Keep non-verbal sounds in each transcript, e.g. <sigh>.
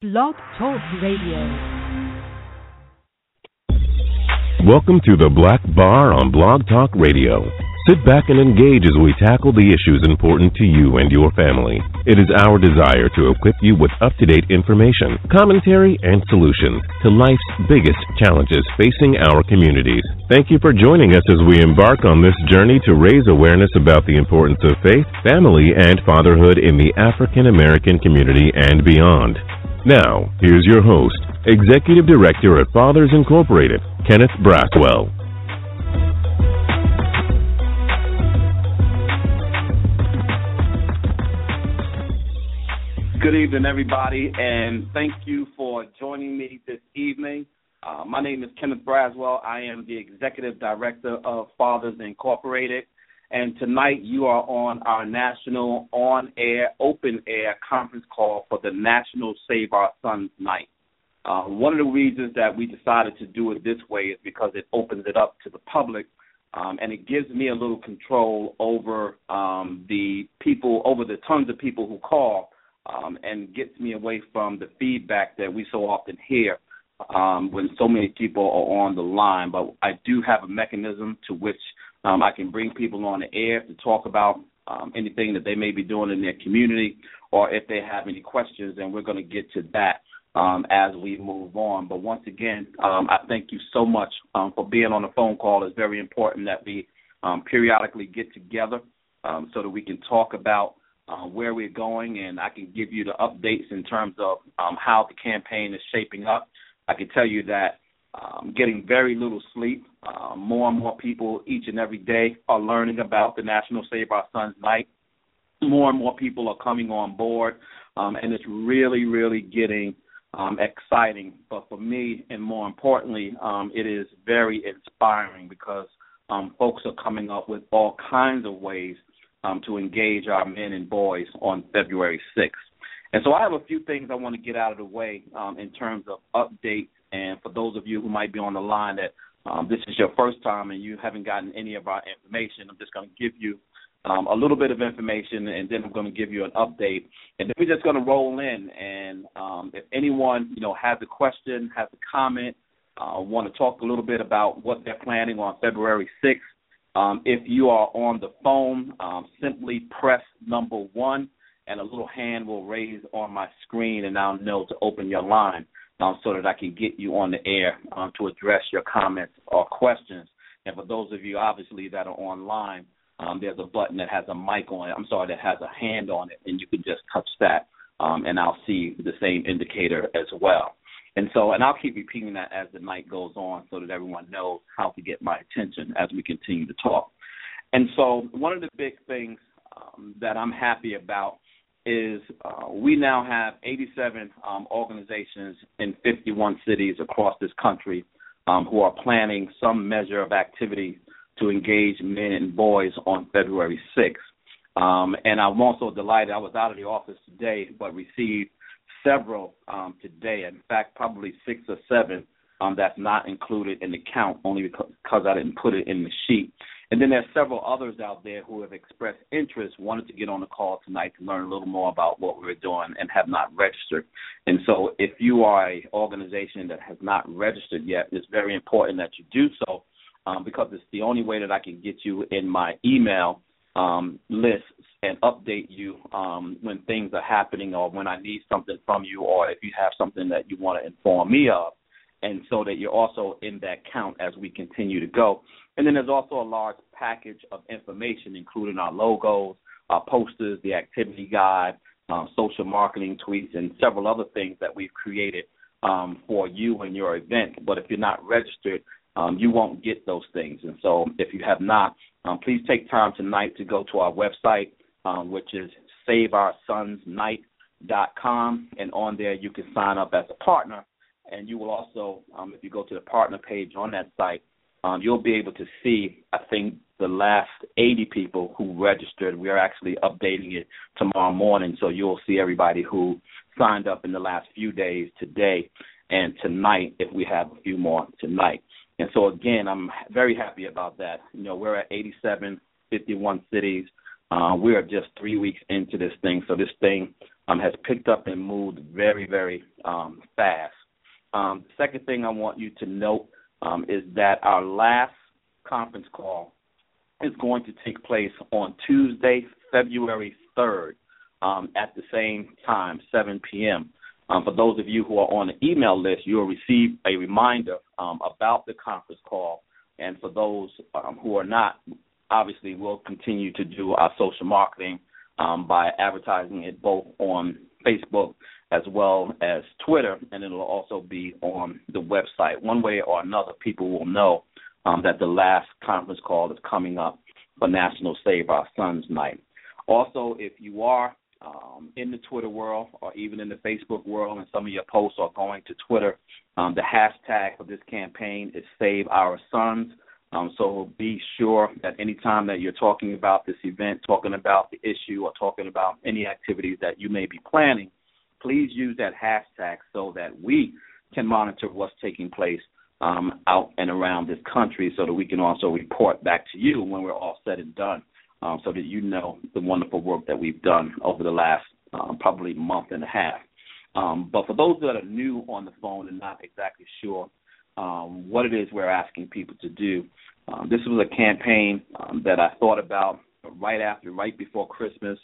Blog Talk Radio. Welcome to the Black Bar on Blog Talk Radio. Sit back and engage as we tackle the issues important to you and your family. It is our desire to equip you with up to date information, commentary, and solutions to life's biggest challenges facing our communities. Thank you for joining us as we embark on this journey to raise awareness about the importance of faith, family, and fatherhood in the African American community and beyond. Now, here's your host, Executive Director at Fathers Incorporated, Kenneth Braswell. Good evening, everybody, and thank you for joining me this evening. Uh, my name is Kenneth Braswell. I am the Executive Director of Fathers Incorporated. And tonight you are on our national on air, open air conference call for the National Save Our Sons Night. Uh, one of the reasons that we decided to do it this way is because it opens it up to the public um, and it gives me a little control over um, the people, over the tons of people who call, um, and gets me away from the feedback that we so often hear um, when so many people are on the line. But I do have a mechanism to which um, I can bring people on the air to talk about um, anything that they may be doing in their community or if they have any questions, and we're going to get to that um, as we move on. But once again, um, I thank you so much um, for being on the phone call. It's very important that we um, periodically get together um, so that we can talk about uh, where we're going, and I can give you the updates in terms of um, how the campaign is shaping up. I can tell you that um, getting very little sleep. Uh, more and more people each and every day are learning about the National Save Our Sons Night. More and more people are coming on board, um, and it's really, really getting um, exciting. But for me, and more importantly, um, it is very inspiring because um, folks are coming up with all kinds of ways um, to engage our men and boys on February 6th. And so I have a few things I want to get out of the way um, in terms of updates and for those of you who might be on the line that um, this is your first time and you haven't gotten any of our information, I'm just going to give you um, a little bit of information and then I'm going to give you an update. And then we're just going to roll in. And um, if anyone you know has a question, has a comment, uh, want to talk a little bit about what they're planning on February 6th, um, if you are on the phone, um, simply press number one, and a little hand will raise on my screen, and I'll know to open your line um, so that I can get you on the air um, to address your comments or questions. And for those of you, obviously, that are online, um, there's a button that has a mic on it. I'm sorry, that has a hand on it, and you can just touch that, um, and I'll see the same indicator as well. And so, and I'll keep repeating that as the night goes on, so that everyone knows how to get my attention as we continue to talk. And so, one of the big things um, that I'm happy about is uh, we now have 87 um, organizations in 51 cities across this country um, who are planning some measure of activity to engage men and boys on February 6th. Um, and I'm also delighted. I was out of the office today, but received several um, today. In fact, probably six or seven um, that's not included in the count, only because, because I didn't put it in the sheet. And then there's several others out there who have expressed interest, wanted to get on the call tonight to learn a little more about what we're doing and have not registered. And so if you are an organization that has not registered yet, it's very important that you do so um, because it's the only way that I can get you in my email um, lists and update you um, when things are happening or when I need something from you or if you have something that you want to inform me of and so that you're also in that count as we continue to go. And then there's also a large package of information, including our logos, our posters, the activity guide, um, social marketing tweets, and several other things that we've created um, for you and your event. But if you're not registered, um, you won't get those things. And so if you have not, um, please take time tonight to go to our website, um, which is saveoursonsnight.com. And on there, you can sign up as a partner and you will also, um, if you go to the partner page on that site, um, you'll be able to see, I think, the last 80 people who registered. We are actually updating it tomorrow morning, so you'll see everybody who signed up in the last few days today and tonight, if we have a few more tonight. And so, again, I'm very happy about that. You know, we're at 87, 51 cities. Uh, we are just three weeks into this thing, so this thing um, has picked up and moved very, very um, fast. Um, second thing I want you to note um, is that our last conference call is going to take place on Tuesday, February 3rd, um, at the same time, 7 p.m. Um, for those of you who are on the email list, you will receive a reminder um, about the conference call. And for those um, who are not, obviously, we'll continue to do our social marketing um, by advertising it both on Facebook as well as Twitter, and it'll also be on the website. One way or another, people will know um, that the last conference call is coming up for National Save Our Sons Night. Also, if you are um, in the Twitter world or even in the Facebook world, and some of your posts are going to Twitter, um, the hashtag for this campaign is Save Our Sons. Um, so be sure that anytime that you're talking about this event, talking about the issue, or talking about any activities that you may be planning, please use that hashtag so that we can monitor what's taking place um, out and around this country so that we can also report back to you when we're all said and done um, so that you know the wonderful work that we've done over the last um, probably month and a half. Um, but for those that are new on the phone and not exactly sure um, what it is we're asking people to do, um, this was a campaign that I thought about right after, right before Christmas,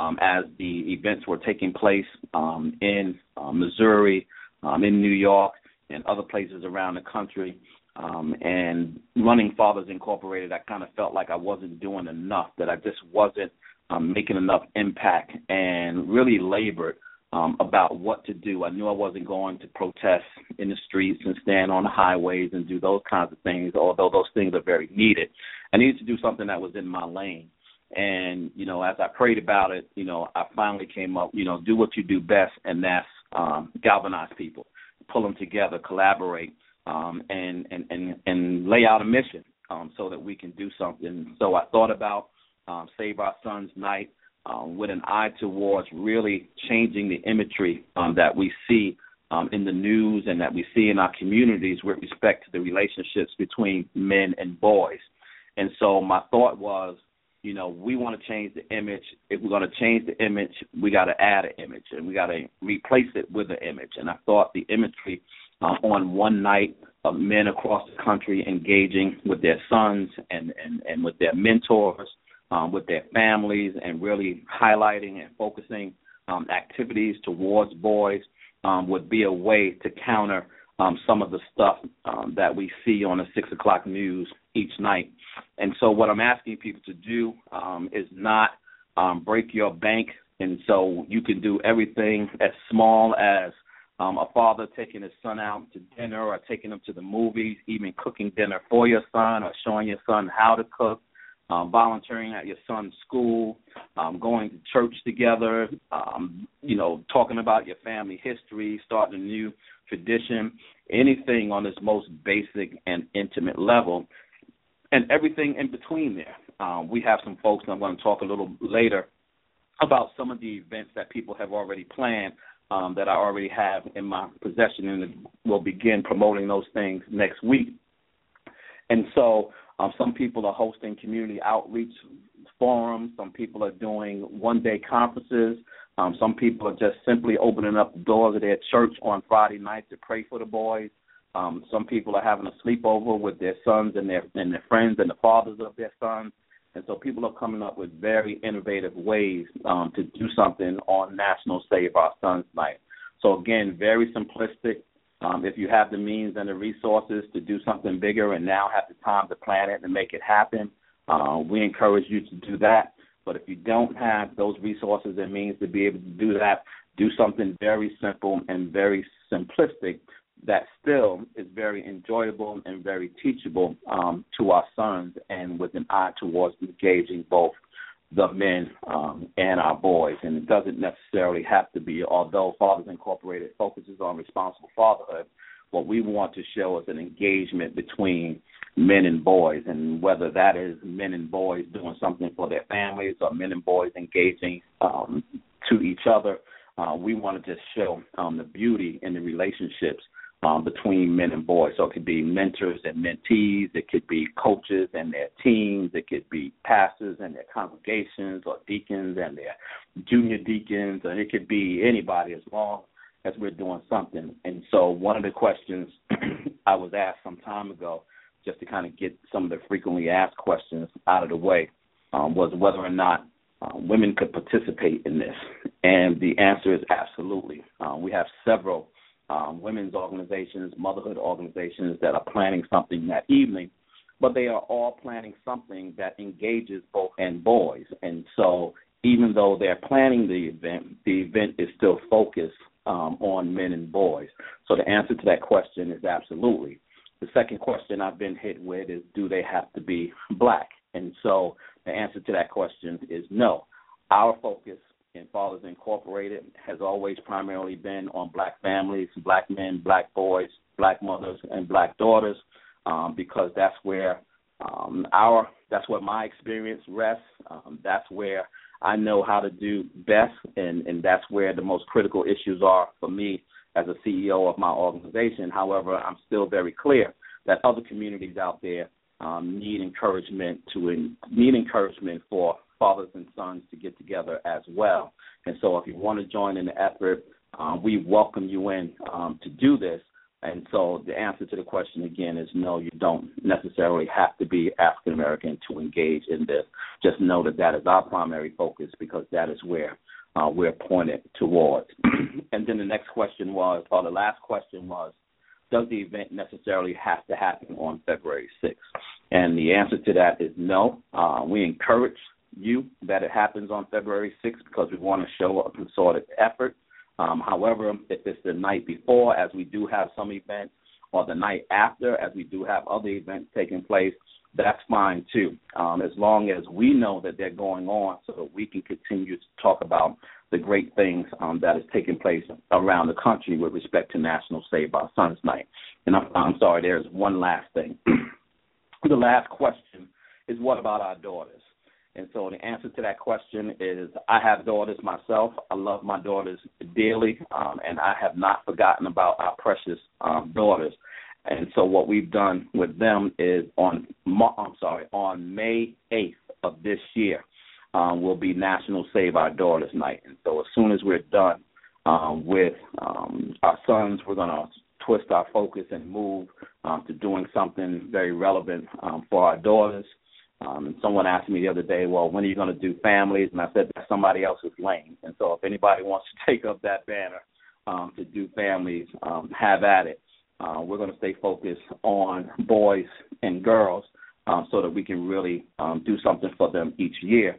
um, as the events were taking place um, in uh, Missouri, um, in New York, and other places around the country. Um, and running Fathers Incorporated, I kind of felt like I wasn't doing enough, that I just wasn't um, making enough impact, and really labored um, about what to do. I knew I wasn't going to protest in the streets and stand on the highways and do those kinds of things, although those things are very needed. I needed to do something that was in my lane. And, you know, as I prayed about it, you know, I finally came up, you know, do what you do best, and that's um, galvanize people, pull them together, collaborate, um, and, and, and, and lay out a mission um, so that we can do something. So I thought about um, Save Our Sons Night um, with an eye towards really changing the imagery um, that we see um, in the news and that we see in our communities with respect to the relationships between men and boys. And so my thought was, you know, we want to change the image. If we're going to change the image, we got to add an image and we got to replace it with an image. And I thought the imagery uh, on one night of men across the country engaging with their sons and, and, and with their mentors, um, with their families, and really highlighting and focusing um, activities towards boys um, would be a way to counter um, some of the stuff um, that we see on the six o'clock news each night. And so, what I'm asking people to do um, is not um, break your bank, and so you can do everything as small as um, a father taking his son out to dinner or taking him to the movies, even cooking dinner for your son or showing your son how to cook, um, volunteering at your son's school, um, going to church together, um, you know, talking about your family history, starting a new tradition, anything on this most basic and intimate level, and everything in between there. Um, we have some folks, and I'm going to talk a little later about some of the events that people have already planned um, that I already have in my possession, and we'll begin promoting those things next week. And so, um, some people are hosting community outreach forums. Some people are doing one-day conferences. Um, some people are just simply opening up the doors of their church on Friday night to pray for the boys. Um, some people are having a sleepover with their sons and their and their friends and the fathers of their sons. And so people are coming up with very innovative ways um, to do something on National Save Our Sons Night. So again, very simplistic. Um, if you have the means and the resources to do something bigger and now have the time to plan it and make it happen, uh, we encourage you to do that. But if you don't have those resources and means to be able to do that, do something very simple and very simplistic that still is very enjoyable and very teachable um, to our sons, and with an eye towards engaging both the men um, and our boys. And it doesn't necessarily have to be, although Fathers Incorporated focuses on responsible fatherhood, what we want to show is an engagement between men and boys, and whether that is men and boys doing something for their families or men and boys engaging um, to each other. Uh, we want to just show um, the beauty in the relationships um, between men and boys. So it could be mentors and mentees, it could be coaches and their teams, it could be pastors and their congregations, or deacons and their junior deacons, and it could be anybody as long as we're doing something. And so one of the questions <clears throat> I was asked some time ago, just to kind of get some of the frequently asked questions out of the way, um, was whether or not um, women could participate in this. And the answer is absolutely. Um, we have several um, women's organizations, motherhood organizations that are planning something that evening, but they are all planning something that engages both men and boys. And so even though they're planning the event, the event is still focused um, on men and boys. So the answer to that question is absolutely. The second question I've been hit with is do they have to be black? And so the answer to that question is no. Our focus in Fathers Incorporated has always primarily been on black families, black men, black boys, black mothers, and black daughters, um, because that's where um, our that's where my experience rests. Um, that's where I know how to do best, and and that's where the most critical issues are for me as a CEO of my organization. However, I'm still very clear that other communities out there um, need encouragement to need encouragement for fathers and sons to get together as well. And so, if you want to join in the effort, um, we welcome you in um, to do this. And so, the answer to the question again is no, you don't necessarily have to be African American to engage in this. Just know that that is our primary focus because that is where uh, we're pointed towards. <clears throat> and then the next question was, or the last question was, does the event necessarily have to happen on February 6th? And the answer to that is no. Uh, we encourage you that it happens on February 6th because we want to show a concerted effort. Um, however, if it's the night before, as we do have some events, or the night after, as we do have other events taking place, that's fine too, um, as long as we know that they're going on so that we can continue to talk about the great things um, that is taking place around the country with respect to National Save Our Sons Night. And I'm, I'm sorry, there's one last thing. <clears throat> the last question is what about our daughters? And so the answer to that question is I have daughters myself. I love my daughters dearly, um, and I have not forgotten about our precious um, daughters. And so what we've done with them is on I'm sorry on May 8th of this year um, will be National Save Our Daughters Night. And so as soon as we're done um, with um, our sons, we're going to twist our focus and move um, to doing something very relevant um, for our daughters. Um, and someone asked me the other day, well, when are you going to do families? And I said, that's somebody else's lane. And so if anybody <laughs> wants to take up that banner um, to do families, um, have at it. Uh, we're going to stay focused on boys and girls um, so that we can really um, do something for them each year.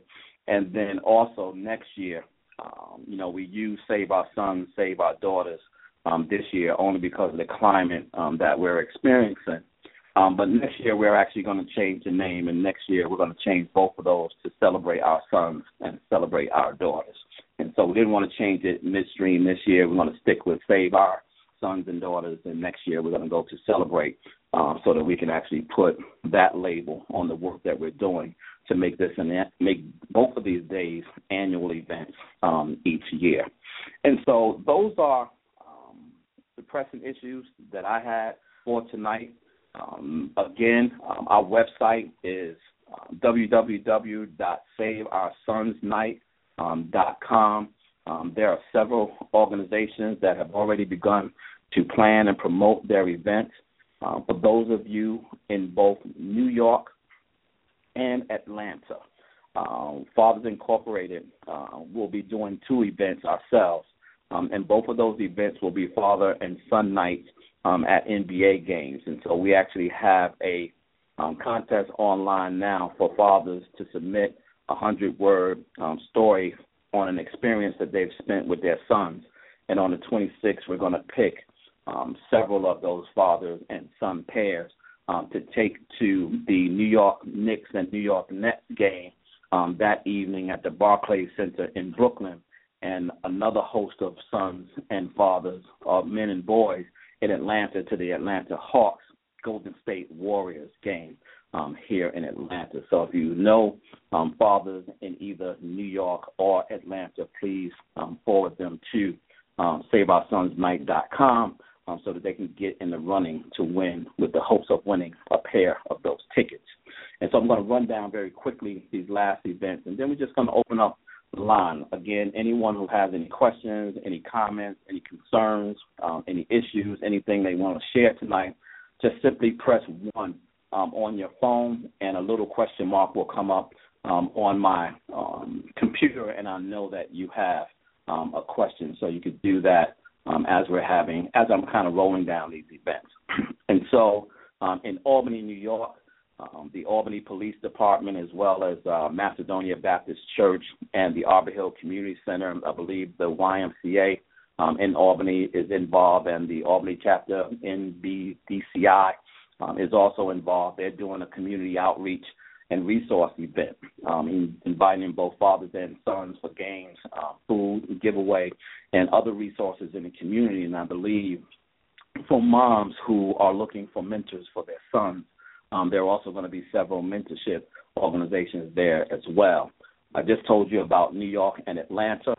And then also next year, um, you know, we use Save Our Sons, Save Our Daughters um, this year only because of the climate um, that we're experiencing. Um, but next year we're actually going to change the name, and next year we're going to change both of those to celebrate our sons and celebrate our daughters. And so we didn't want to change it midstream this year. We're going to stick with Save Our sons and daughters, and next year we're going to go to celebrate, um, so that we can actually put that label on the work that we're doing to make this an make both of these days annual events um, each year. And so those are um, the pressing issues that I had for tonight. Um, again, um, our website is uh, www.saveoursonsnight.com. Um, there are several organizations that have already begun to plan and promote their events. Uh, for those of you in both New York and Atlanta, uh, Fathers Incorporated uh, will be doing two events ourselves, um, and both of those events will be father and son nights um, at NBA games. And so we actually have a um, contest online now for fathers to submit a hundred word um, story on an experience that they've spent with their sons. And on the 26th, we're going to pick um, several of those fathers and son pairs um, to take to the New York Knicks and New York Nets game um, that evening at the Barclays Center in Brooklyn, and another host of sons and fathers, of men and boys, in Atlanta to the Atlanta Hawks Golden State Warriors game um, here in Atlanta. So if you know um, fathers in either New York or Atlanta, please um, forward them to um, SaveOurSonsNight.com um, so that they can get in the running to win with the hopes of winning a pair of those tickets. And so I'm going to run down very quickly these last events, and then we're just going to open up line. Again, anyone who has any questions, any comments, any concerns, um, any issues, anything they want to share tonight, just simply press 1 um, on your phone, and a little question mark will come up um, on my um, computer, and I know that you have um, a question. So you could do that um, as we're having, as I'm kind of rolling down these events. <clears throat> and so in Albany, New York, um, the Albany Police Department, as well as uh, Macedonia Baptist Church and the Arbor Hill Community Center, I believe the YMCA um, in Albany is involved, and the Albany chapter in BDCI um, is also involved. They're doing a community outreach and resource event, um, inviting both fathers and sons for games, uh, food, giveaway, and other resources in the community. And I believe for moms who are looking for mentors for their sons, um, there are also going to be several mentorship organizations there as well. I just told you about New York and Atlanta.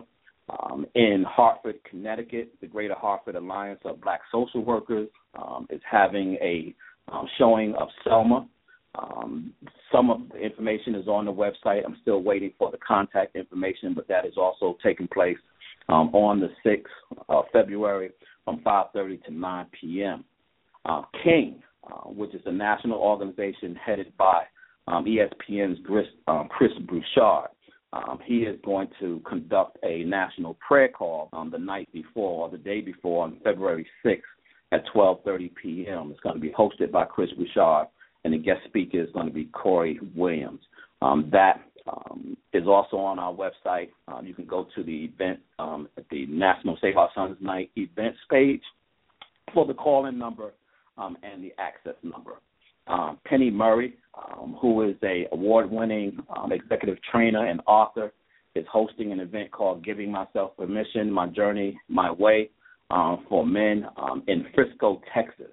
Um, in Hartford, Connecticut, the Greater Hartford Alliance of Black Social Workers um, is having a um, showing of Selma um, some of the information is on the website. I'm still waiting for the contact information, but that is also taking place um, on the 6th of February from 5:30 to 9 p.m. Uh, King, uh, which is a national organization headed by um, ESPN's Chris, um, Chris um, he is going to conduct a national prayer call um, the night before or the day before on February 6th at 12:30 p.m. It's going to be hosted by Chris Broussard and the guest speaker is going to be Corey Williams. Um, that um, is also on our website. Um, you can go to the event um, at the National Save Our Sons Night events page for the call-in number um, and the access number. Um, Penny Murray, who is a award-winning executive trainer and author, is hosting an event called "Giving Myself Permission: My Journey, My Way" for men in Frisco, Texas.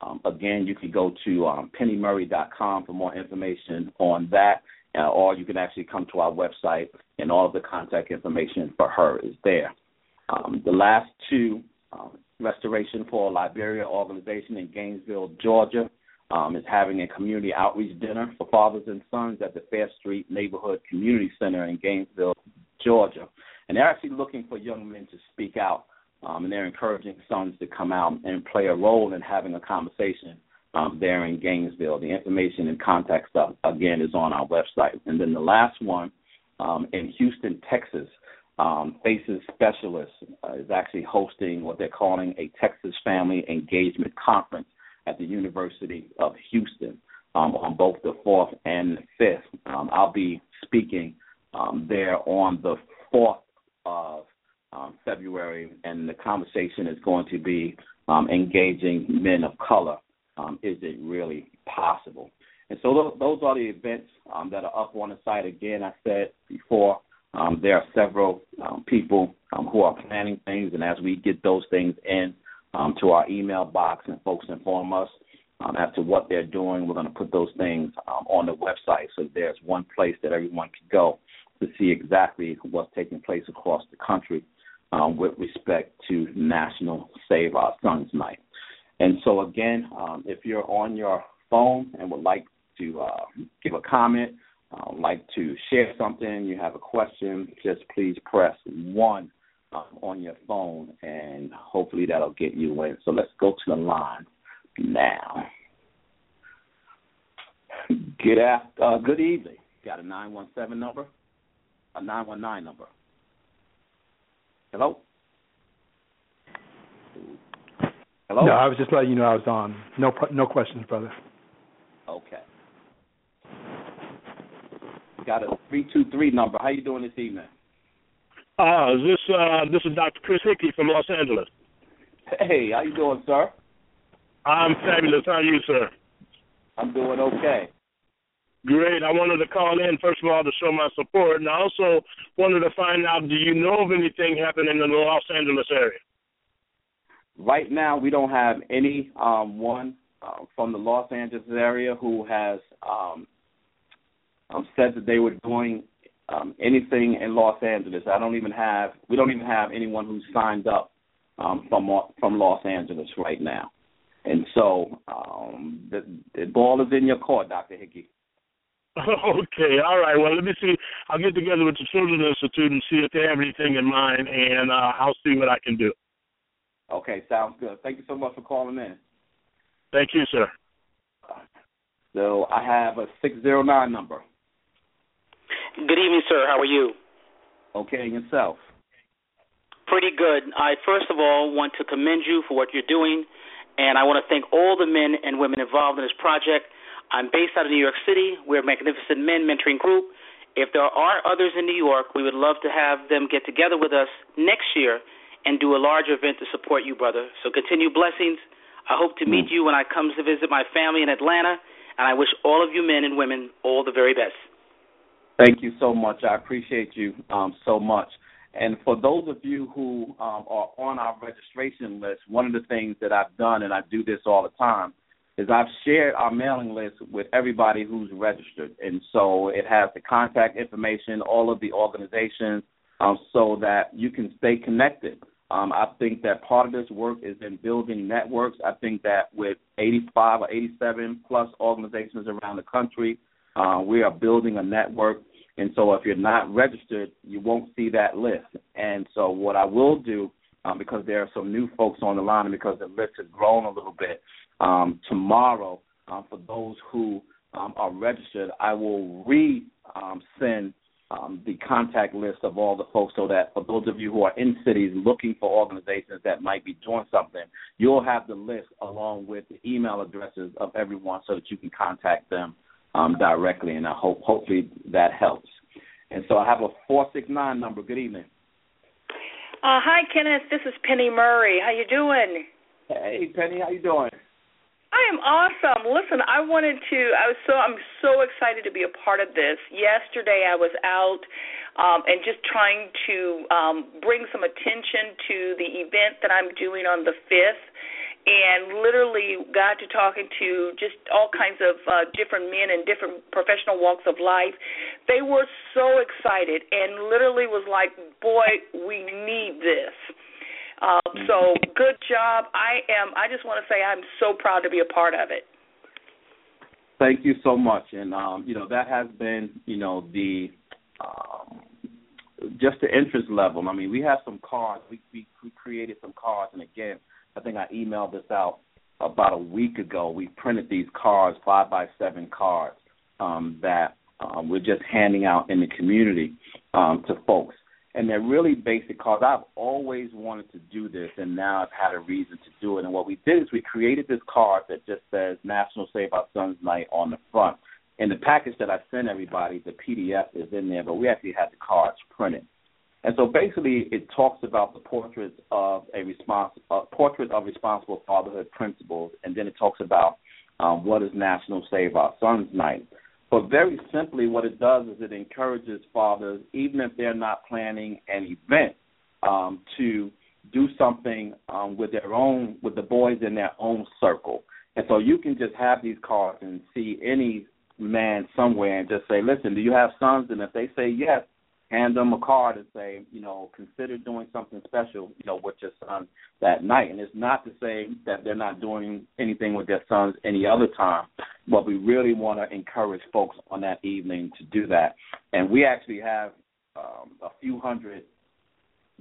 Um, again, you can go to um, pennymurray.com for more information on that, uh, or you can actually come to our website, and all of the contact information for her is there. Um, the last two, um, Restoration for Liberia organization in Gainesville, Georgia, um, is having a community outreach dinner for fathers and sons at the Fair Street Neighborhood Community Center in Gainesville, Georgia. And they're actually looking for young men to speak out um, and they're encouraging sons to come out and play a role in having a conversation um, there in Gainesville. The information and contact stuff again is on our website. And then the last one um, in Houston, Texas, um, Faces Specialist uh, is actually hosting what they're calling a Texas Family Engagement Conference at the University of Houston um, on both the 4th and the 5th. Um, I'll be speaking um, there on the 4th of um, February, and the conversation is going to be um, engaging men of color. Um, is it really possible? And so those, those are the events um, that are up on the site. Again, I said before, um, there are several um, people um, who are planning things, and as we get those things in um, to our email box and folks inform us um, as to what they're doing, we're going to put those things um, on the website so there's one place that everyone can go to see exactly what's taking place across the country um, with respect to National Save Our Sons Night. And so, again, um, if you're on your phone and would like to uh, give a comment, uh, like to share something, you have a question, just please press one um, on your phone, and hopefully that'll get you in. So let's go to the line now. Good after, uh, good evening. Got a nine one seven number, a nine one nine number. Hello? Hello? No, I was just letting you know I was on. No, no questions, brother. Okay. Got a three two three number. How you doing this evening? Uh, this uh, this is Dr. Chris Hickey from Los Angeles. Hey, how you doing, sir? I'm fabulous. How are you, sir? I'm doing okay. Great. I wanted to call in first of all to show my support, and I also wanted to find out: Do you know of anything happening in the Los Angeles area? Right now, we don't have any um, one uh, from the Los Angeles area who has um, um, said that they were doing um, anything in Los Angeles. I don't even have. We don't even have anyone who's signed up um, from from Los Angeles right now. And so um, the, the ball is in your court, Dr. Hickey. <laughs> Okay, all right. Well, let me see. I'll get together with the Children's Institute and see if they have anything in mind, and uh, I'll see what I can do. Okay, sounds good. Thank you so much for calling in. Thank you, sir. So I have a 609 number. Good evening, sir. How are you? Okay, yourself? Pretty good. I first of all want to commend you for what you're doing, and I want to thank all the men and women involved in this project. I'm based out of New York City. We're a Magnificent Men Mentoring Group. If there are others in New York, we would love to have them get together with us next year and do a large event to support you, brother. So continue blessings. I hope to meet mm. you when I come to visit my family in Atlanta, and I wish all of you men and women all the very best. Thank you so much. I appreciate you um, so much. And for those of you who um, are on our registration list, one of the things that I've done, and I do this all the time, is I've shared our mailing list with everybody who's registered. And so it has the contact information, all of the organizations, um, so that you can stay connected. Um, I think that part of this work is in building networks. I think that with 85 or 87 plus organizations around the country, uh, we are building a network, and so if you're not registered, you won't see that list. And so what I will do, um, because there are some new folks on the line, and because the list has grown a little bit, um, tomorrow um, for those who um, are registered, I will re-send um, the contact list of all the folks so that for those of you who are in cities looking for organizations that might be doing something, you'll have the list along with the email addresses of everyone so that you can contact them um, directly, and I hope hopefully that helps. And so I have a four six nine number. Good evening. Uh, hi, Kenneth. This is Penny Murray. How you doing? Hey, Penny. How you doing? I am awesome. Listen, I wanted to. I was so. I'm so excited to be a part of this. Yesterday, I was out um, and just trying to um, bring some attention to the event that I'm doing on the fifth and literally got to talking to just all kinds of uh, different men in different professional walks of life. They were so excited and literally was like, "Boy, we need this." Uh, so good job. I am. I just want to say I'm so proud to be a part of it. Thank you so much, and um, you know that has been you know the um, just the interest level. I mean, we have some cards. We, we we created some cards, and again I think I emailed this out about a week ago. We printed these cards, five by seven cards, um, that um, we're just handing out in the community um, to folks. And they're really basic cards. I've always wanted to do this, and now I've had a reason to do it. And what we did is we created this card that just says National Save Our Sons Night on the front. In the package that I sent everybody, the PDF is in there, but we actually had the cards printed. And so basically, it talks about the portraits of a respons- uh, portrait of responsible fatherhood principles, and then it talks about um, what is National Save Our Sons Night. But very simply, what it does is it encourages fathers, even if they're not planning an event, um, to do something um, with their own, with the boys in their own circle. And so you can just have these cards and see any man somewhere and just say, listen, do you have sons? And if they say yes, hand them a card and say, you know, consider doing something special, you know, with your son that night. And it's not to say that they're not doing anything with their sons any other time, but we really want to encourage folks on that evening to do that. And we actually have um, a few hundred,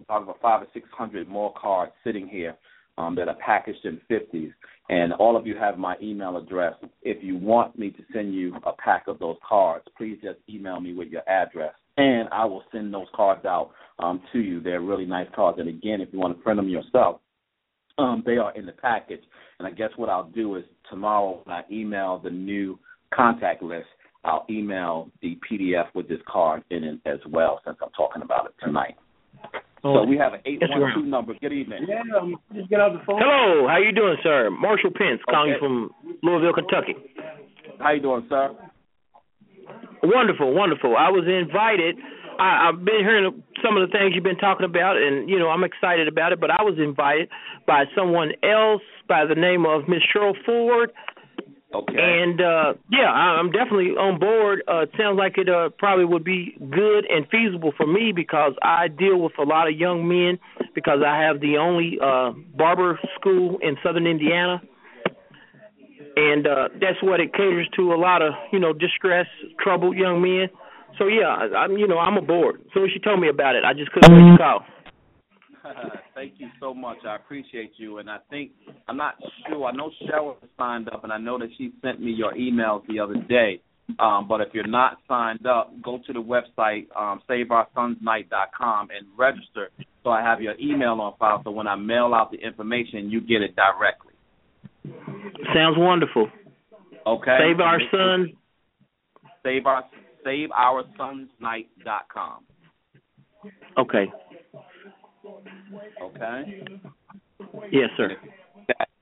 about five or six hundred more cards sitting here um, that are packaged in 50s. And all of you have my email address. If you want me to send you a pack of those cards, please just email me with your address and I will send those cards out um, to you. They're really nice cards. And again, if you want to print them yourself, um, they are in the package. And I guess what I'll do is tomorrow when I email the new contact list, I'll email the PDF with this card in it as well, since I'm talking about it tonight. Oh, so we have an eight one two number. Good evening. Yeah, um, just get out the phone. Hello, how you doing, sir? Marshall Pence calling okay. you from Louisville, Kentucky. How you doing, sir? Wonderful, wonderful. I was invited. I, I've been hearing some of the things you've been talking about, and you know I'm excited about it. But I was invited by someone else by the name of Miss Cheryl Ford, Okay. And uh yeah, I'm definitely on board. Uh it sounds like it uh probably would be good and feasible for me because I deal with a lot of young men because I have the only uh barber school in southern Indiana. And uh that's what it caters to a lot of, you know, distressed, troubled young men. So yeah, I'm you know, I'm aboard. As she told me about it, I just couldn't wait to call. <laughs> Thank you so much. I appreciate you. And I think I'm not sure. I know Cheryl signed up, and I know that she sent me your emails the other day. Um, but if you're not signed up, go to the website um, saveoursonsnight.com and register. So I have your email on file. So when I mail out the information, you get it directly. Sounds wonderful. Okay. Save our sons. Save our saveoursonsnight.com. Okay. Okay. Yes, sir.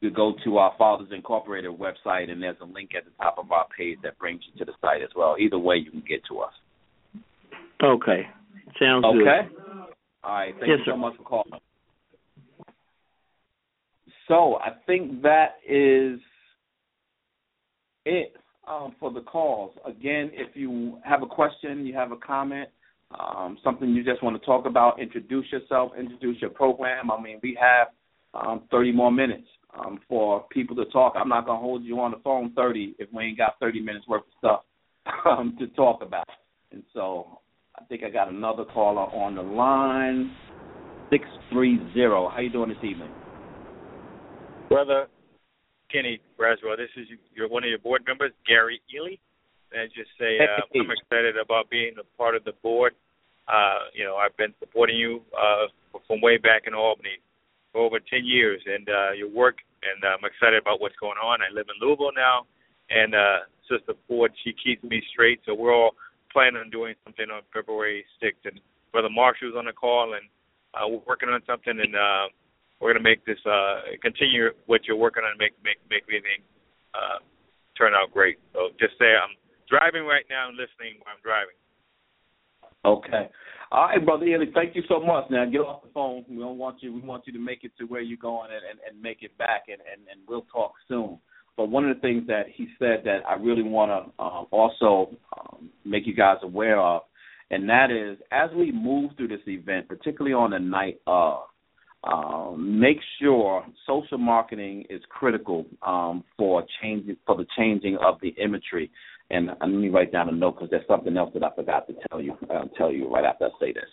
You go to our Fathers Incorporated website, and there's a link at the top of our page that brings you to the site as well. Either way, you can get to us. Okay. Sounds okay. good. Okay. All right. Thank yes, you sir. so much for calling. So I think that is it um, for the calls. Again, if you have a question, you have a comment, um, something you just want to talk about, introduce yourself, introduce your program. I mean, we have um, 30 more minutes um, for people to talk. I'm not going to hold you on the phone 30 if we ain't got 30 minutes worth of stuff <laughs> um, to talk about. And so I think I got another caller on the line, 630. How you doing this evening? Brother Kenny Braswell, this is you're one of your board members, Gary Ely. And just say uh, I'm excited about being a part of the board. Uh, you know, I've been supporting you uh, from way back in Albany for over 10 years, and uh, your work, and I'm excited about what's going on. I live in Louisville now, and uh, Sister Ford, she keeps me straight, so we're all planning on doing something on February 6th. And Brother Marshall's on the call, and uh, we're working on something, and uh, we're going to make this uh, continue what you're working on, make make make everything uh, turn out great. So just say I'm driving right now and listening while I'm driving. Okay. All right, brother Ely, thank you so much. Now get off the phone. We don't want you. We want you to make it to where you're going and, and, and make it back, and, and, and we'll talk soon. But one of the things that he said that I really want to um, also um, make you guys aware of, and that is as we move through this event, particularly on the night of, um, make sure social marketing is critical um, for changing for the changing of the imagery. And let me write down a note because there's something else that I forgot to tell you. I'll tell you right after I say this.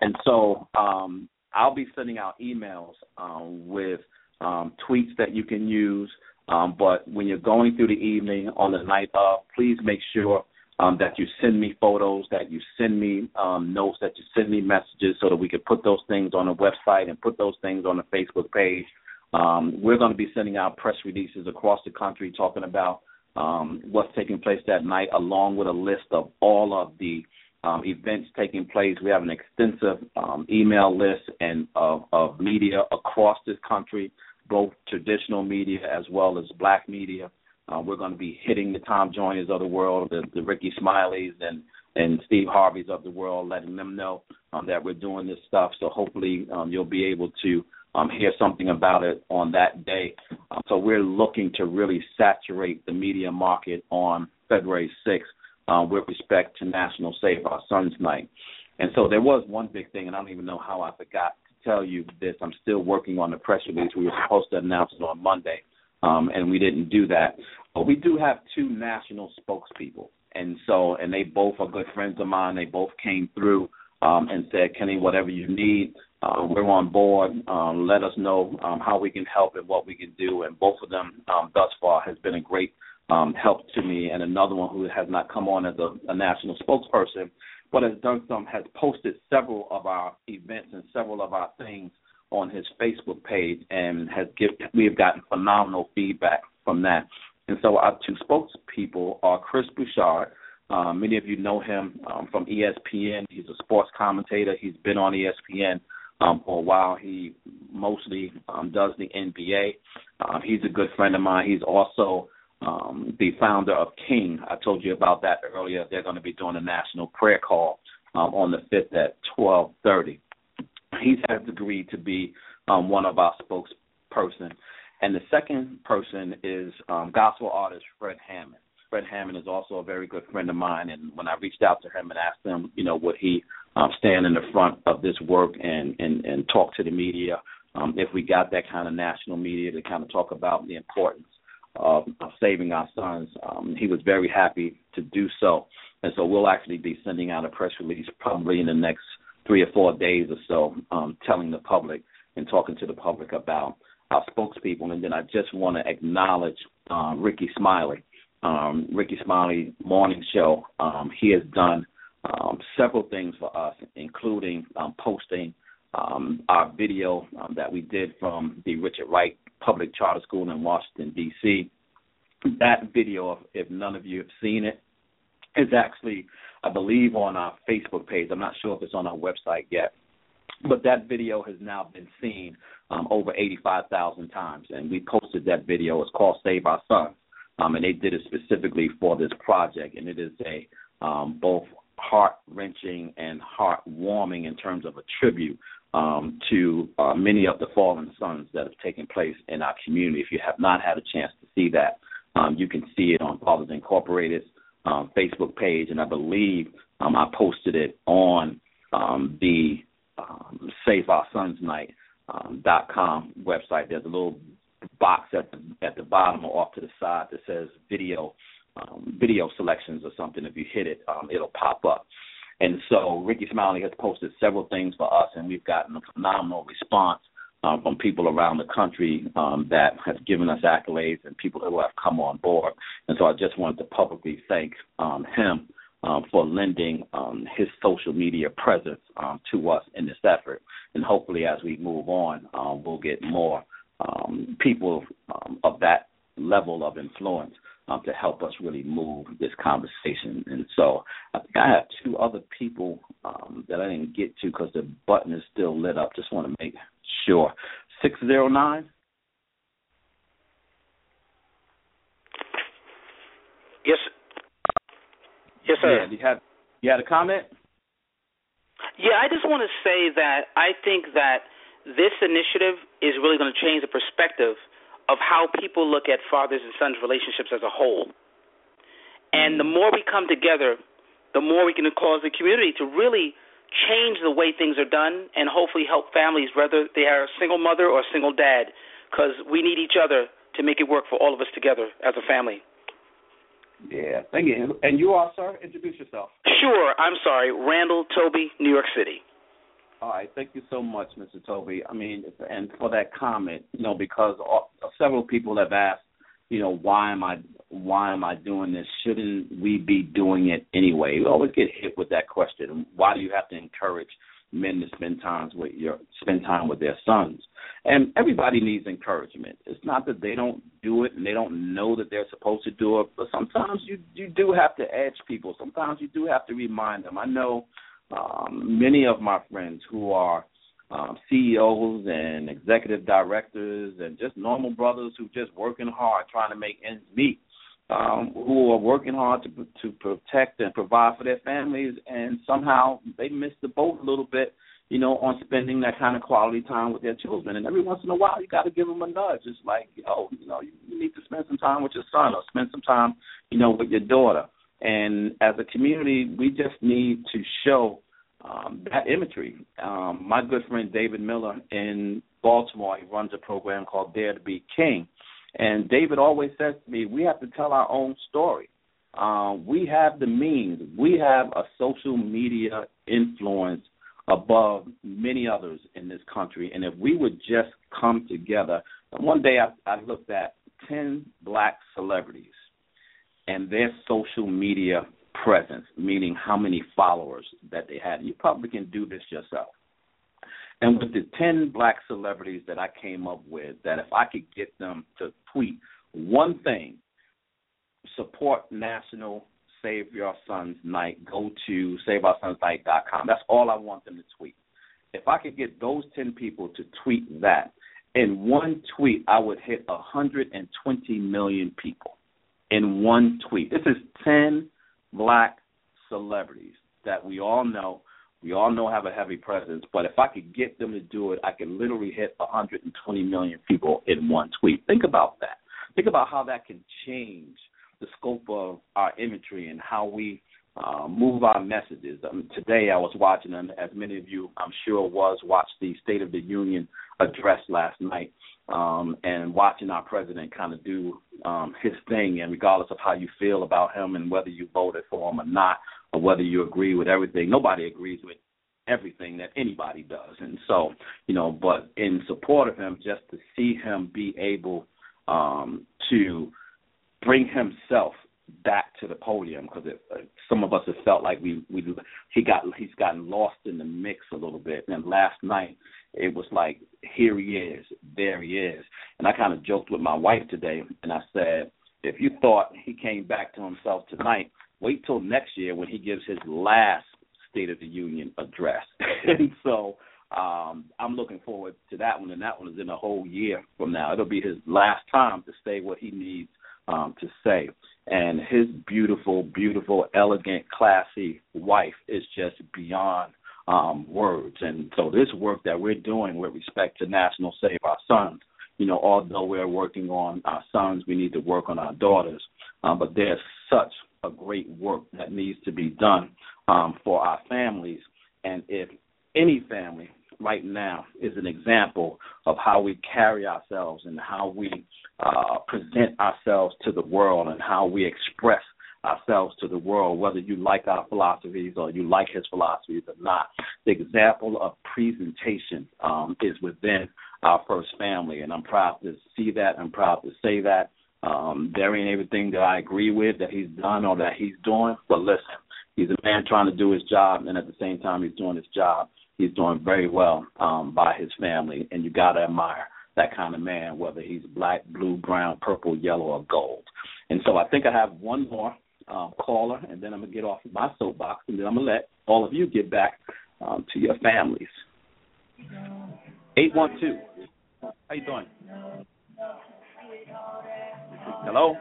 And so um, I'll be sending out emails um, with um, tweets that you can use. But when you're going through the evening on the night of, please make sure um, that you send me photos, that you send me um, notes, that you send me messages so that we can put those things on the website and put those things on the Facebook page. Um, we're going to be sending out press releases across the country talking about um, what's taking place that night, along with a list of all of the um, events taking place. We have an extensive um, email list and of, of media across this country, both traditional media as well as black media. Uh, we're going to be hitting the Tom Joyners of the world, the, the Rickey Smileys and and Steve Harveys of the world, letting them know um, that we're doing this stuff. So hopefully um, you'll be able to um, hear something about it on that day. Um, so we're looking to really saturate the media market on February 6th uh, with respect to National Save Our Sons Night. And so there was one big thing, and I don't even know how I forgot to tell you this. I'm still working on the press release. We were supposed to announce it on Monday um, and we didn't do that. But we do have two national spokespeople, and so and they both are good friends of mine. They both came through um, and said, Kenny, whatever you need, uh, we're on board. Um, let us know um, how we can help and what we can do. And both of them um, thus far has been a great um, help to me. And another one who has not come on as a, a national spokesperson, but has done some, has posted several of our events and several of our things on his Facebook page and has give we have gotten phenomenal feedback from that. And so our two spokespeople are Chris Broussard. Uh, many of you know him um, from ESPN. He's a sports commentator. He's been on ESPN um, for a while. He mostly um, does the NBA. Uh, he's a good friend of mine. He's also um, the founder of King. I told you about that earlier. They're going to be doing a national prayer call um, on the fifth at twelve thirty he's has agreed to be um, one of our spokesperson. And the second person is um, gospel artist Fred Hammond. Fred Hammond is also a very good friend of mine, and when I reached out to him and asked him, you know, would he um, stand in the front of this work and and and talk to the media, um, if we got that kind of national media to kind of talk about the importance of, of saving our sons, um, he was very happy to do so, and so we'll actually be sending out a press release probably in the next three or four days or so, um, telling the public and talking to the public about our spokespeople, and then I just want to acknowledge uh, Rickey Smiley um, Rickey Smiley morning show. Um, he has done um, several things for us, including um, posting um, our video that we did from the Richard Wright Public Charter School in Washington D.C. That video, if none of you have seen it, is actually, I believe, on our Facebook page. I'm not sure if it's on our website yet, but that video has now been seen um, over 85,000 times, and we posted that video. It's called "Save Our Sons." um, and they did it specifically for this project, and it is a um, both heart wrenching and heart warming in terms of a tribute um, to uh, many of the fallen sons that have taken place in our community. If you have not had a chance to see that, um, you can see it on Fathers Incorporated's um, Facebook page, and I believe um, I posted it on um, the um, Save Our Sons Night um, dot com website. There's a little box at the at the bottom or off to the side that says video um, video selections or something. If you hit it, um, it'll pop up. And so Rickey Smiley has posted several things for us, and we've gotten a phenomenal response um, from people around the country um, that have given us accolades and people who have come on board. And so I just wanted to publicly thank um, him um, for lending um, his social media presence um, to us in this effort. And hopefully, as we move on, um, we'll get more um, people um, of that level of influence um, to help us really move this conversation. And so I think I have two other people um, that I didn't get to because the button is still lit up. Just want to make sure. 609. Yes. Yes, sir. Yeah, you had you had a comment? Yeah, I just want to say that I think that this initiative is really going to change the perspective of how people look at fathers and sons relationships as a whole. And the mm. more we come together, the more we can cause the community to really change the way things are done and hopefully help families, whether they are a single mother or a single dad, because we need each other to make it work for all of us together as a family. Yeah, thank you. And you are, sir? Introduce yourself. Sure. I'm sorry. Randall Toby, New York City. All right, thank you so much, Mr. Toby. I mean, and for that comment, you know, because all, several people have asked, you know, why am I why am I doing this? Shouldn't we be doing it anyway? We always get hit with that question. Why do you have to encourage men to spend times with your spend time with their sons? And everybody needs encouragement. It's not that they don't do it and they don't know that they're supposed to do it, but sometimes you you do have to edge people. Sometimes you do have to remind them. I know um, many of my friends who are um, CEOs and executive directors and just normal brothers who just working hard trying to make ends meet, um, who are working hard to to protect and provide for their families, and somehow they miss the boat a little bit, you know, on spending that kind of quality time with their children. And every once in a while, you got to give them a nudge. It's like, oh, you know, you, you need to spend some time with your son or spend some time, you know, with your daughter. And as a community, we just need to show um, that imagery. Um, my good friend David Miller in Baltimore, he runs a program called Dare to Be King. And David always says to me, we have to tell our own story. Uh, we have the means. We have a social media influence above many others in this country. And if we would just come together, one day I, I looked at 10 black celebrities and their social media presence, meaning how many followers that they had. You probably can do this yourself. And with the 10 black celebrities that I came up with, that if I could get them to tweet one thing, support National Save Your Sons Night, go to saveoursonsnight.com. That's all I want them to tweet. If I could get those 10 people to tweet that, in one tweet, I would hit 120 million people in one tweet. This is 10 black celebrities that we all know. We all know have a heavy presence, but if I could get them to do it, I could literally hit 120 million people in one tweet. Think about that. Think about how that can change the scope of our imagery and how we uh, move our messages. Um, today, I was watching, and as many of you, I'm sure, was watched the State of the Union address last night, um, and watching our president kind of do um, his thing. And regardless of how you feel about him and whether you voted for him or not, or whether you agree with everything, nobody agrees with everything that anybody does. And so, you know, but in support of him, just to see him be able um, to bring himself back to the podium because uh, some of us have felt like we we he got he's gotten lost in the mix a little bit. And last night it was like here he is, there he is. And I kind of joked with my wife today, and I said, if you thought he came back to himself tonight, wait till next year when he gives his last State of the Union address. <laughs> and so um, I'm looking forward to that one, and that one is in a whole year from now. It'll be his last time to say what he needs um, to say. And his beautiful, beautiful, elegant, classy wife is just beyond um, words. And so this work that we're doing with respect to National Save Our Sons, you know, although we're working on our sons, we need to work on our daughters. Um, but there's such a great work that needs to be done um, for our families. And if any family right now is an example of how we carry ourselves and how we uh, present ourselves to the world and how we express ourselves to the world, whether you like our philosophies or you like his philosophies or not. The example of presentation um, is within our first family, and I'm proud to see that. I'm proud to say that. Um, there ain't everything that I agree with that he's done or that he's doing, but listen, he's a man trying to do his job, and at the same time, he's doing his job. He's doing very well um, by his family, and you got to admire that kind of man, whether he's black, blue, brown, purple, yellow, or gold. And so I think I have one more um, caller, and then I'm gonna get off of my soapbox, and then I'm gonna let all of you get back um, to your families. Eight one two. How you doing? Hello.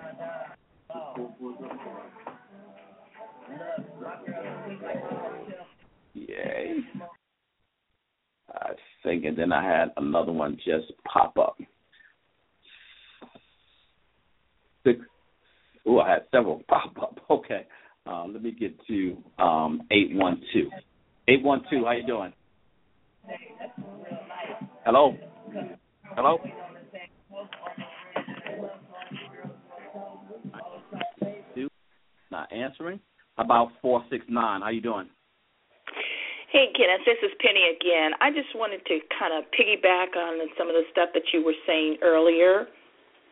Yay. I think, and then I had another one just pop up. Six Oh, I had several <laughs> pop up. Okay. Um, let me get to um, 812. 812, how you doing? Hello? Hello? Not answering. About 469? How you doing? Hey, Kenneth, this is Penny again. I just wanted to kind of piggyback on some of the stuff that you were saying earlier.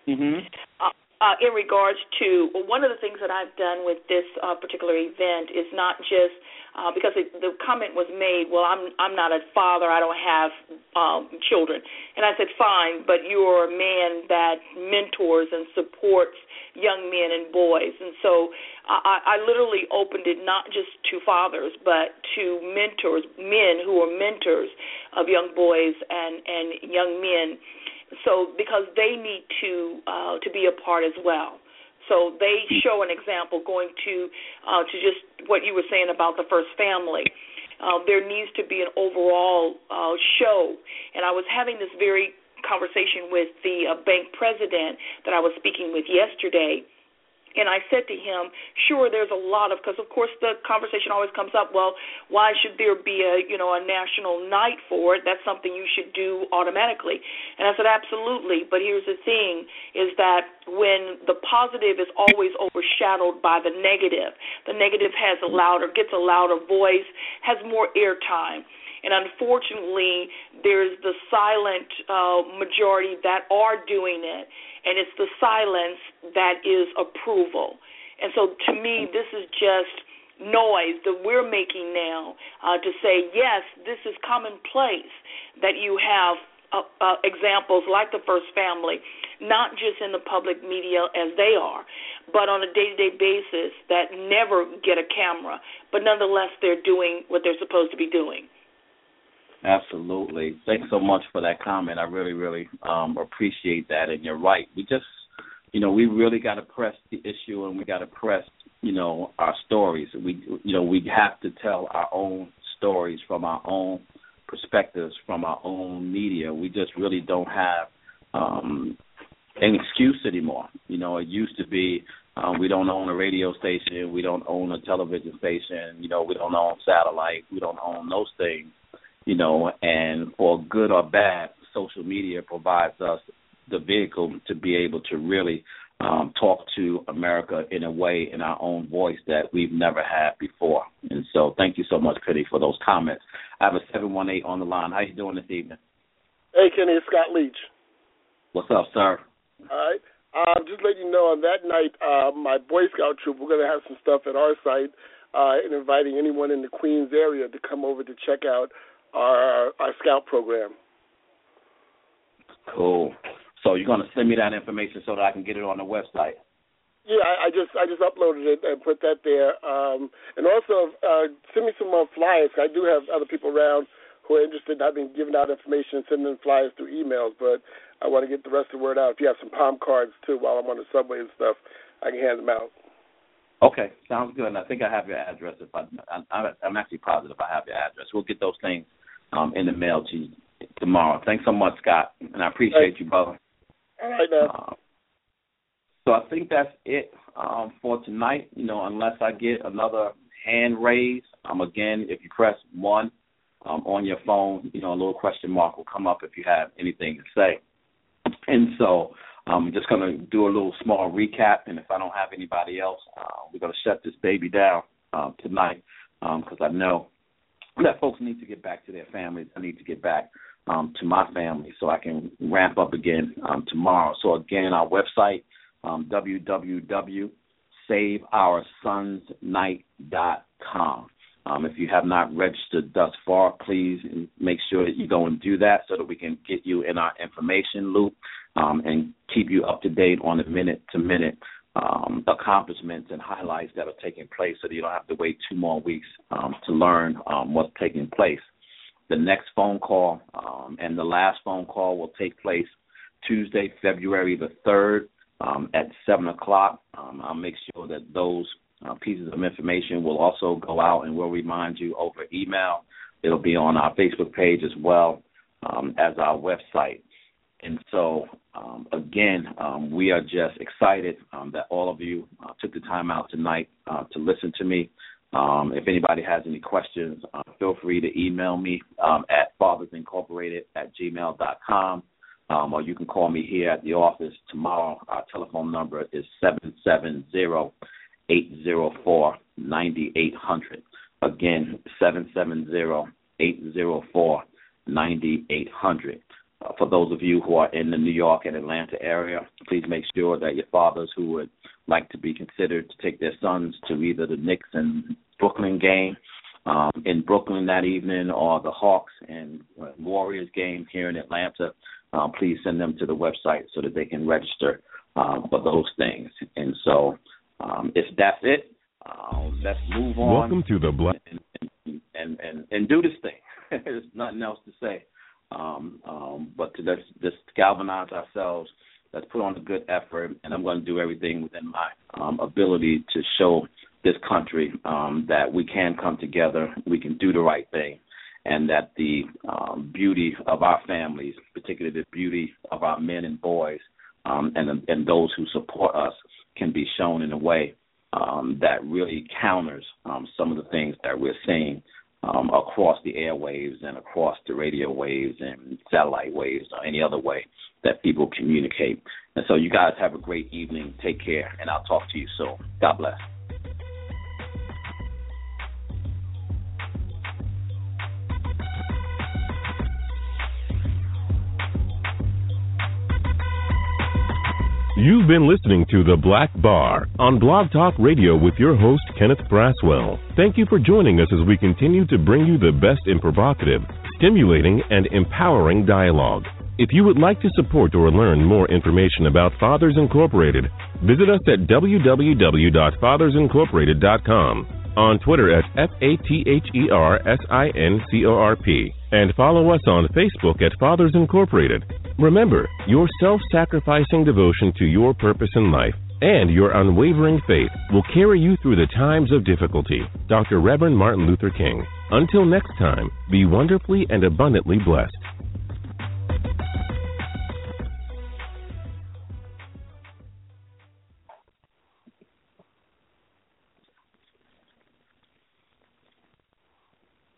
Mm-hmm. Uh, uh, in regards to well, one of the things that I've done with this uh, particular event is not just uh, because it, the comment was made, well, I'm I'm not a father, I don't have um, children, and I said, fine, but you're a man that mentors and supports young men and boys, and so I, I literally opened it not just to fathers, but to mentors, men who are mentors of young boys and and young men so because they need to uh, to be a part as well. So they show an example going to uh, to just what you were saying about the first family. There needs to be an overall uh, show, and I was having this very conversation with the uh, bank president that I was speaking with yesterday and I said to him, sure, there's a lot of, because of course the conversation always comes up, well, why should there be a, you know, a national night for it? That's something you should do automatically. And I said, absolutely. But here's the thing is that when the positive is always overshadowed by the negative, the negative has a louder, gets a louder voice, has more airtime. And unfortunately, there's the silent uh, majority that are doing it and it's the silence that is approval. And so to me, this is just noise that we're making now uh, to say, yes, this is commonplace that you have uh, uh, examples like the first family, not just in the public media as they are, but on a day to day basis that never get a camera, but nonetheless they're doing what they're supposed to be doing. Absolutely. Thanks so much for that comment. I really, really um, appreciate that. And you're right. We just, you know, we really got to press the issue, and we got to press, you know, our stories. We, you know, we have to tell our own stories from our own perspectives, from our own media. We just really don't have um, an excuse anymore. You know, it used to be um, we don't own a radio station, we don't own a television station, you know, we don't own satellite, we don't own those things, you know, and for good or bad, social media provides us the vehicle to be able to really um, talk to America in a way, in our own voice that we've never had before. And so, thank you so much, Kenny, for those comments. I have a seven one eight on the line. How you doing this evening? Hey, Kenny, it's Scott Leach. What's up, sir? All right. Um, just letting you know, on that night, uh, my Boy Scout troop, we're going to have some stuff at our site uh, and inviting anyone in the Queens area to come over to check out our, our Scout program. Cool. So you're going to send me that information so that I can get it on the website. Yeah, I, I just I just uploaded it and put that there. Um, and also uh, send me some more flyers. I do have other people around who are interested. I've been giving out information and sending flyers through emails, but I want to get the rest of the word out. If you have some palm cards too, while I'm on the subway and stuff, I can hand them out. Okay, sounds good. And I think I have your address. If I, I I'm actually positive I have your address. We'll get those things um, in the mail to you tomorrow. Thanks so much, Scott, and I appreciate you, brother. All right now. Uh, so I think that's it um, for tonight. You know, unless I get another hand raised, um, again, if you press one um, on your phone, you know, a little question mark will come up if you have anything to say. And so I'm just going to do a little small recap, and if I don't have anybody else, uh, we're going to shut this baby down uh, tonight because um, I know that folks need to get back to their families. I need to get back um, to my family so I can ramp up again um, tomorrow. So again, our website um, www.saveoursonsnight.com. Um, if you have not registered thus far, please make sure that you go and do that so that we can get you in our information loop um, and keep you up to date on the minute to minute um, accomplishments and highlights that are taking place so that you don't have to wait two more weeks um, to learn um, what's taking place. The next phone call um, and the last phone call will take place Tuesday, February the 3rd um, at 7 o'clock. Um, I'll make sure that those uh, pieces of information will also go out and we'll remind you over email. It'll be on our Facebook page as well um, as our website. And so, um, again, um, we are just excited um, that all of you uh, took the time out tonight uh, to listen to me. Um, if anybody has any questions, uh, feel free to email me um, at fathersincorporated at gmail.com. Um, or you can call me here at the office tomorrow. Our telephone number is seven seven zero eight zero four ninety eight hundred. Again, seven seven zero eight zero four ninety eight hundred. Uh, for those of you who are in the New York and Atlanta area, please make sure that your fathers who would like to be considered to take their sons to either the Knicks and Brooklyn game um, in Brooklyn that evening or the Hawks and uh, Warriors game here in Atlanta, uh, please send them to the website so that they can register um, for those things. And so, um, if that's it, uh, let's move on. Welcome to the Black and and, and, and, and do this thing. <laughs> There's nothing else to say, um, um, but to just, just galvanize ourselves. Let's put on a good effort, and I'm going to do everything within my um, ability to show this country um, that we can come together, we can do the right thing, and that the um, beauty of our families, particularly the beauty of our men and boys, um, and and those who support us, can be shown in a way um, that really counters um, some of the things that we're seeing um, across the airwaves and across the radio waves and satellite waves or any other way that people communicate. And so, you guys have a great evening. Take care, and I'll talk to you soon. God bless. You've been listening to The Black Bar on Blog Talk Radio with your host, Kenneth Braswell. Thank you for joining us as we continue to bring you the best in provocative, stimulating, and empowering dialogue. If you would like to support or learn more information about Fathers Incorporated, visit us at www.fathersincorporated.com, on Twitter at F A T H E R S I N C O R P, and follow us on Facebook at Fathers Incorporated. Remember, your self sacrificing devotion to your purpose in life and your unwavering faith will carry you through the times of difficulty. Dr. Reverend Martin Luther King. Until next time, be wonderfully and abundantly blessed.